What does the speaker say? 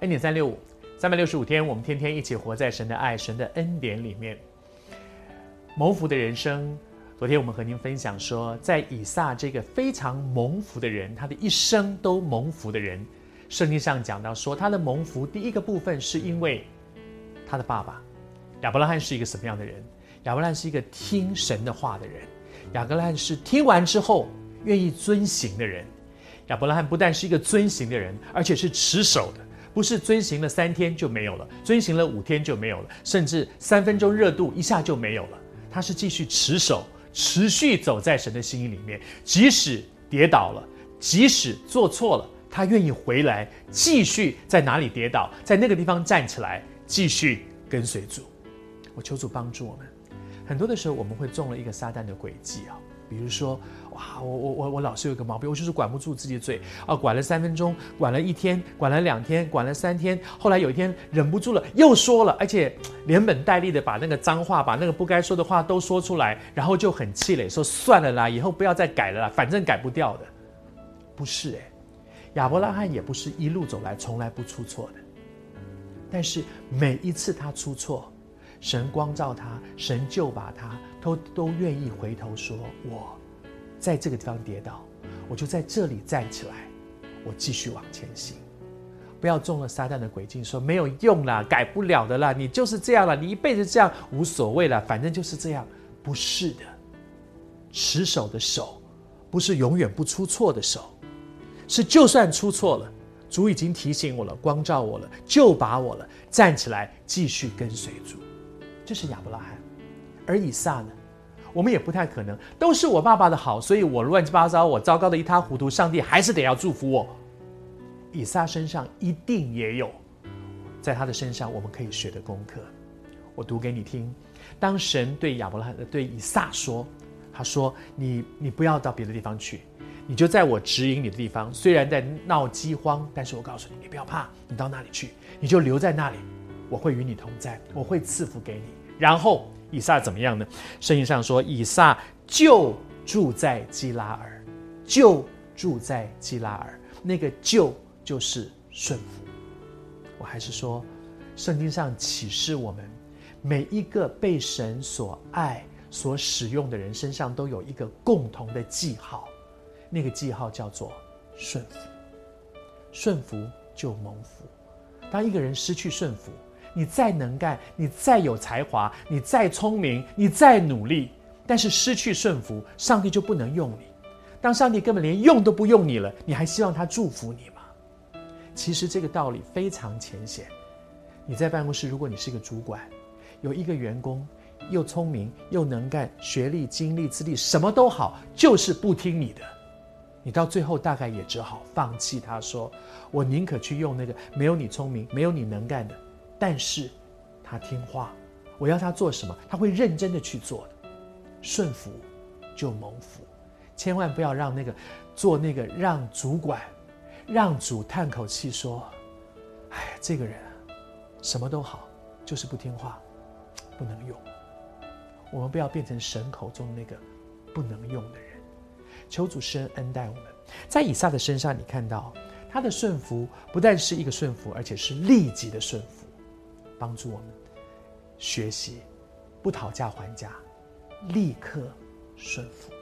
恩典三六五，三百六十五天，我们天天一起活在神的爱、神的恩典里面。蒙福的人生，昨天我们和您分享说，在以撒这个非常蒙福的人，他的一生都蒙福的人，圣经上讲到说，他的蒙福第一个部分是因为他的爸爸亚伯拉罕是一个什么样的人？亚伯拉罕是一个听神的话的人，亚伯拉罕是听完之后愿意遵行的人。亚伯拉罕不但是一个遵行的人，而且是持守的，不是遵行了三天就没有了，遵行了五天就没有了，甚至三分钟热度一下就没有了。他是继续持守，持续走在神的心意里面，即使跌倒了，即使做错了，他愿意回来，继续在哪里跌倒，在那个地方站起来，继续跟随主。我求主帮助我们。很多的时候，我们会中了一个撒旦的诡计啊。比如说，哇，我我我我老是有一个毛病，我就是管不住自己的嘴啊，管了三分钟，管了一天，管了两天，管了三天，后来有一天忍不住了，又说了，而且连本带利的把那个脏话，把那个不该说的话都说出来，然后就很气馁，说算了啦，以后不要再改了啦，反正改不掉的。不是诶，亚伯拉罕也不是一路走来从来不出错的，但是每一次他出错，神光照他，神就把他。都都愿意回头说：“我在这个地方跌倒，我就在这里站起来，我继续往前行。不要中了撒旦的诡计，说没有用啦，改不了的啦，你就是这样了，你一辈子这样无所谓了，反正就是这样。不是的，持守的手不是永远不出错的手，是就算出错了，主已经提醒我了，光照我了，就把我了，站起来继续跟随主。这是亚伯拉罕。”而以撒呢？我们也不太可能，都是我爸爸的好，所以我乱七八糟，我糟糕的一塌糊涂，上帝还是得要祝福我。以撒身上一定也有，在他的身上我们可以学的功课。我读给你听。当神对亚伯拉罕、对以撒说：“他说，你你不要到别的地方去，你就在我指引你的地方。虽然在闹饥荒，但是我告诉你，你不要怕，你到那里去，你就留在那里，我会与你同在，我会赐福给你。然后。”以撒怎么样呢？圣经上说，以撒就住在基拉尔，就住在基拉尔。那个“就”就是顺服。我还是说，圣经上启示我们，每一个被神所爱、所使用的人身上都有一个共同的记号，那个记号叫做顺服。顺服就蒙福。当一个人失去顺服，你再能干，你再有才华，你再聪明，你再努力，但是失去顺服，上帝就不能用你。当上帝根本连用都不用你了，你还希望他祝福你吗？其实这个道理非常浅显。你在办公室，如果你是一个主管，有一个员工又聪明又能干，学历、经历、资历什么都好，就是不听你的，你到最后大概也只好放弃他，说：“我宁可去用那个没有你聪明、没有你能干的。”但是，他听话，我要他做什么，他会认真的去做的。顺服就蒙福，千万不要让那个做那个让主管、让主叹口气说：“哎，这个人，什么都好，就是不听话，不能用。”我们不要变成神口中那个不能用的人。求主施恩恩待我们。在以撒的身上，你看到他的顺服不但是一个顺服，而且是立即的顺服。帮助我们学习，不讨价还价，立刻顺服。